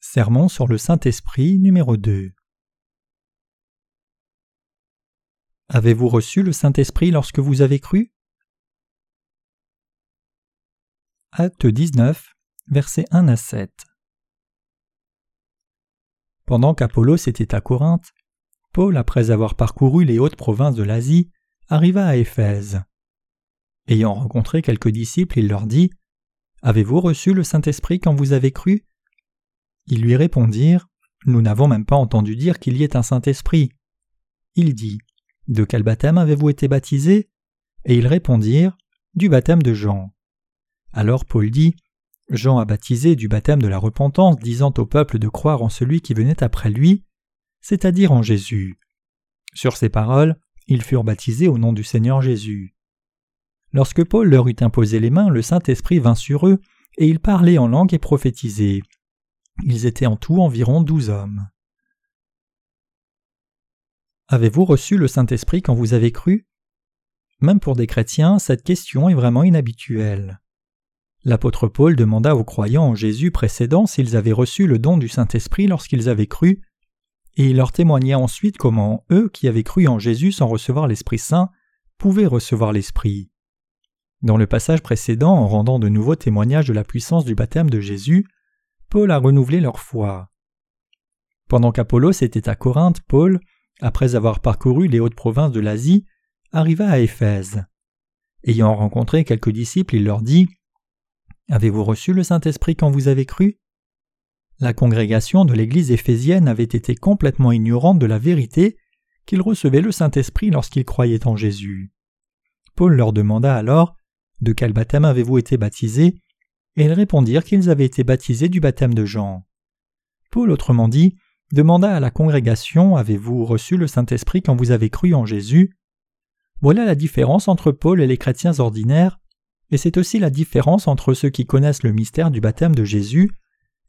Sermon sur le Saint-Esprit numéro 2 Avez-vous reçu le Saint-Esprit lorsque vous avez cru? Acte 19, versets 1 à 7 Pendant qu'Apollos était à Corinthe, Paul, après avoir parcouru les hautes provinces de l'Asie, arriva à Éphèse. Ayant rencontré quelques disciples, il leur dit Avez-vous reçu le Saint-Esprit quand vous avez cru? Ils lui répondirent Nous n'avons même pas entendu dire qu'il y ait un Saint-Esprit. Il dit De quel baptême avez-vous été baptisé Et ils répondirent Du baptême de Jean. Alors Paul dit Jean a baptisé du baptême de la repentance, disant au peuple de croire en celui qui venait après lui, c'est-à-dire en Jésus. Sur ces paroles, ils furent baptisés au nom du Seigneur Jésus. Lorsque Paul leur eut imposé les mains, le Saint-Esprit vint sur eux, et ils parlaient en langue et prophétisaient. Ils étaient en tout environ douze hommes. Avez-vous reçu le Saint-Esprit quand vous avez cru? Même pour des chrétiens, cette question est vraiment inhabituelle. L'apôtre Paul demanda aux croyants en Jésus précédents s'ils avaient reçu le don du Saint-Esprit lorsqu'ils avaient cru, et il leur témoigna ensuite comment eux qui avaient cru en Jésus sans recevoir l'Esprit Saint pouvaient recevoir l'Esprit. Dans le passage précédent, en rendant de nouveaux témoignages de la puissance du baptême de Jésus, Paul a renouvelé leur foi. Pendant qu'Apollos était à Corinthe, Paul, après avoir parcouru les hautes provinces de l'Asie, arriva à Éphèse. Ayant rencontré quelques disciples, il leur dit Avez-vous reçu le Saint-Esprit quand vous avez cru? La congrégation de l'Église éphésienne avait été complètement ignorante de la vérité qu'ils recevaient le Saint-Esprit lorsqu'ils croyaient en Jésus. Paul leur demanda alors de quel baptême avez-vous été baptisés Et ils répondirent qu'ils avaient été baptisés du baptême de Jean. Paul, autrement dit, demanda à la congrégation Avez-vous reçu le Saint-Esprit quand vous avez cru en Jésus? Voilà la différence entre Paul et les chrétiens ordinaires, et c'est aussi la différence entre ceux qui connaissent le mystère du baptême de Jésus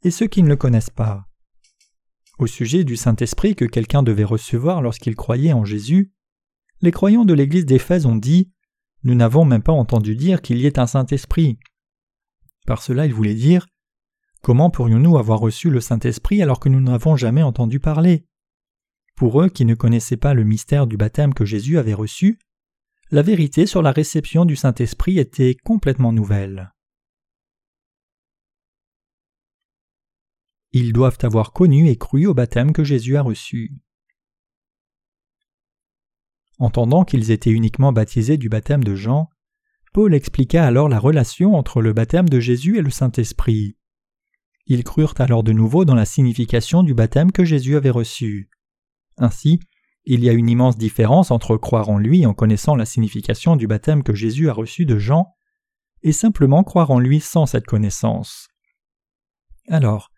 et ceux qui ne le connaissent pas. Au sujet du Saint-Esprit que quelqu'un devait recevoir lorsqu'il croyait en Jésus, les croyants de l'Église d'Éphèse ont dit nous n'avons même pas entendu dire qu'il y ait un Saint-Esprit. Par cela, il voulait dire Comment pourrions-nous avoir reçu le Saint-Esprit alors que nous n'avons jamais entendu parler? Pour eux qui ne connaissaient pas le mystère du baptême que Jésus avait reçu, la vérité sur la réception du Saint-Esprit était complètement nouvelle. Ils doivent avoir connu et cru au baptême que Jésus a reçu. Entendant qu'ils étaient uniquement baptisés du baptême de Jean, Paul expliqua alors la relation entre le baptême de Jésus et le Saint-Esprit. Ils crurent alors de nouveau dans la signification du baptême que Jésus avait reçu. Ainsi, il y a une immense différence entre croire en lui en connaissant la signification du baptême que Jésus a reçu de Jean et simplement croire en lui sans cette connaissance. Alors,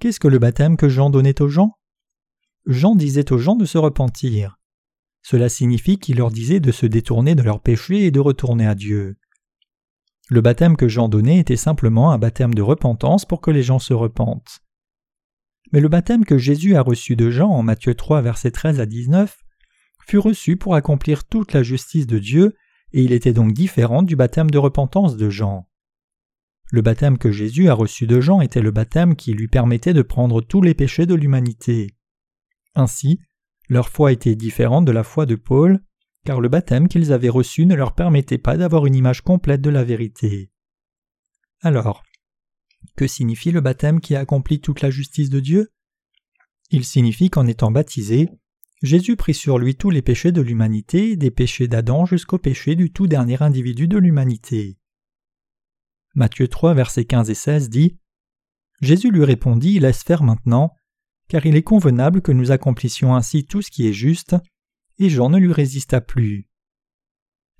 qu'est-ce que le baptême que Jean donnait aux gens? Jean disait aux gens de se repentir. Cela signifie qu'il leur disait de se détourner de leurs péchés et de retourner à Dieu. Le baptême que Jean donnait était simplement un baptême de repentance pour que les gens se repentent. Mais le baptême que Jésus a reçu de Jean en Matthieu 3 versets 13 à 19 fut reçu pour accomplir toute la justice de Dieu et il était donc différent du baptême de repentance de Jean. Le baptême que Jésus a reçu de Jean était le baptême qui lui permettait de prendre tous les péchés de l'humanité. Ainsi, leur foi était différente de la foi de Paul, car le baptême qu'ils avaient reçu ne leur permettait pas d'avoir une image complète de la vérité. Alors, que signifie le baptême qui a accompli toute la justice de Dieu? Il signifie qu'en étant baptisé, Jésus prit sur lui tous les péchés de l'humanité, des péchés d'Adam jusqu'aux péchés du tout dernier individu de l'humanité. Matthieu 3, versets 15 et 16 dit Jésus lui répondit Laisse faire maintenant, car il est convenable que nous accomplissions ainsi tout ce qui est juste, et Jean ne lui résista plus.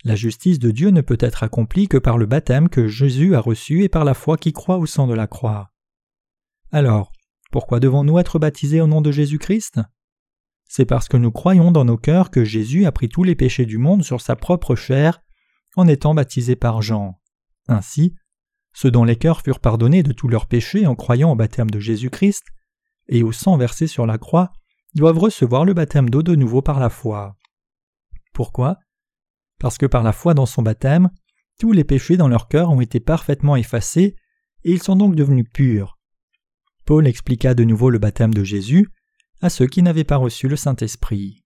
La justice de Dieu ne peut être accomplie que par le baptême que Jésus a reçu et par la foi qui croit au sang de la croix. Alors, pourquoi devons-nous être baptisés au nom de Jésus-Christ? C'est parce que nous croyons dans nos cœurs que Jésus a pris tous les péchés du monde sur sa propre chair en étant baptisé par Jean. Ainsi, ceux dont les cœurs furent pardonnés de tous leurs péchés en croyant au baptême de Jésus-Christ et au sang versé sur la croix doivent recevoir le baptême d'eau de nouveau par la foi. Pourquoi? Parce que par la foi dans son baptême, tous les péchés dans leur cœur ont été parfaitement effacés et ils sont donc devenus purs. Paul expliqua de nouveau le baptême de Jésus à ceux qui n'avaient pas reçu le Saint-Esprit.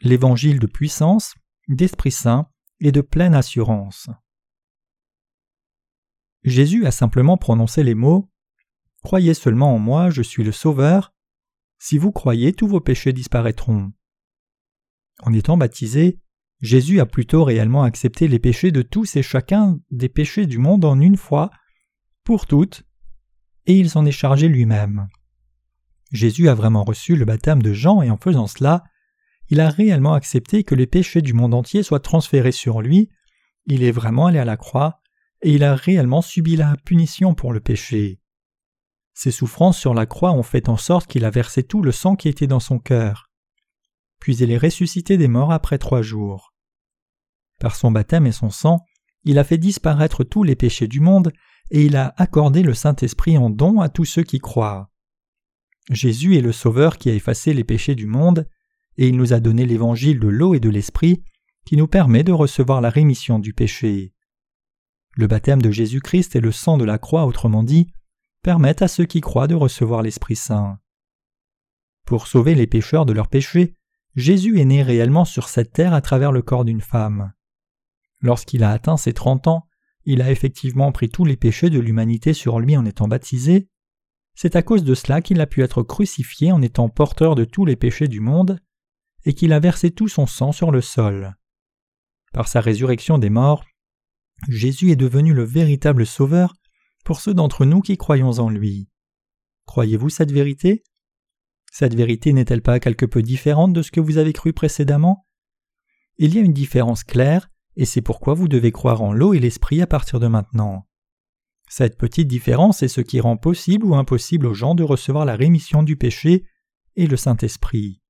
L'évangile de puissance, d'Esprit Saint et de pleine assurance. Jésus a simplement prononcé les mots Croyez seulement en moi, je suis le Sauveur. Si vous croyez, tous vos péchés disparaîtront. En étant baptisé, Jésus a plutôt réellement accepté les péchés de tous et chacun des péchés du monde en une fois, pour toutes, et il s'en est chargé lui-même. Jésus a vraiment reçu le baptême de Jean et en faisant cela, il a réellement accepté que les péchés du monde entier soient transférés sur lui, il est vraiment allé à la croix, et il a réellement subi la punition pour le péché. Ses souffrances sur la croix ont fait en sorte qu'il a versé tout le sang qui était dans son cœur. Puis il est ressuscité des morts après trois jours. Par son baptême et son sang, il a fait disparaître tous les péchés du monde et il a accordé le Saint-Esprit en don à tous ceux qui croient. Jésus est le Sauveur qui a effacé les péchés du monde, et il nous a donné l'évangile de l'eau et de l'Esprit qui nous permet de recevoir la rémission du péché. Le baptême de Jésus-Christ et le sang de la croix, autrement dit, permettent à ceux qui croient de recevoir l'Esprit Saint. Pour sauver les pécheurs de leurs péchés, Jésus est né réellement sur cette terre à travers le corps d'une femme. Lorsqu'il a atteint ses trente ans, il a effectivement pris tous les péchés de l'humanité sur lui en étant baptisé. C'est à cause de cela qu'il a pu être crucifié en étant porteur de tous les péchés du monde, et qu'il a versé tout son sang sur le sol. Par sa résurrection des morts, Jésus est devenu le véritable Sauveur pour ceux d'entre nous qui croyons en lui. Croyez-vous cette vérité? Cette vérité n'est-elle pas quelque peu différente de ce que vous avez cru précédemment? Il y a une différence claire, et c'est pourquoi vous devez croire en l'eau et l'esprit à partir de maintenant. Cette petite différence est ce qui rend possible ou impossible aux gens de recevoir la rémission du péché et le Saint-Esprit.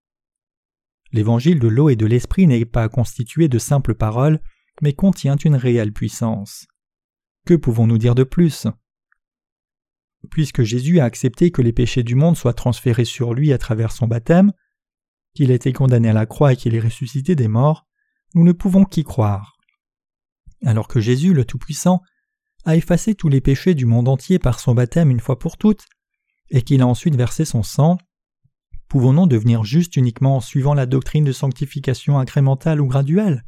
L'évangile de l'eau et de l'esprit n'est pas constitué de simples paroles, mais contient une réelle puissance. Que pouvons-nous dire de plus? Puisque Jésus a accepté que les péchés du monde soient transférés sur lui à travers son baptême, qu'il a été condamné à la croix et qu'il est ressuscité des morts, nous ne pouvons qu'y croire. Alors que Jésus, le Tout-Puissant, a effacé tous les péchés du monde entier par son baptême une fois pour toutes, et qu'il a ensuite versé son sang, pouvons-nous devenir justes uniquement en suivant la doctrine de sanctification incrémentale ou graduelle?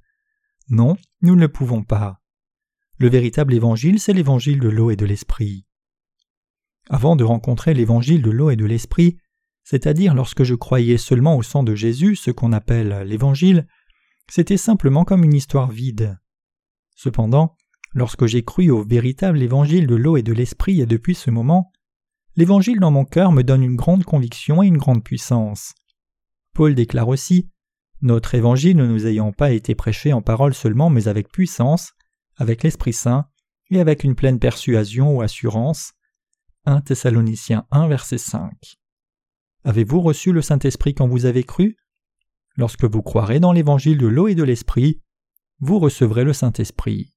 Non, nous ne le pouvons pas. Le véritable évangile, c'est l'évangile de l'eau et de l'esprit. Avant de rencontrer l'évangile de l'eau et de l'esprit, c'est-à-dire lorsque je croyais seulement au sang de Jésus, ce qu'on appelle l'évangile, c'était simplement comme une histoire vide. Cependant, lorsque j'ai cru au véritable évangile de l'eau et de l'esprit et depuis ce moment, l'évangile dans mon cœur me donne une grande conviction et une grande puissance. Paul déclare aussi Notre évangile ne nous ayant pas été prêché en parole seulement, mais avec puissance, avec l'Esprit Saint, et avec une pleine persuasion ou assurance. 1 Thessaloniciens 1 verset 5. Avez-vous reçu le Saint-Esprit quand vous avez cru? Lorsque vous croirez dans l'évangile de l'eau et de l'Esprit, vous recevrez le Saint-Esprit.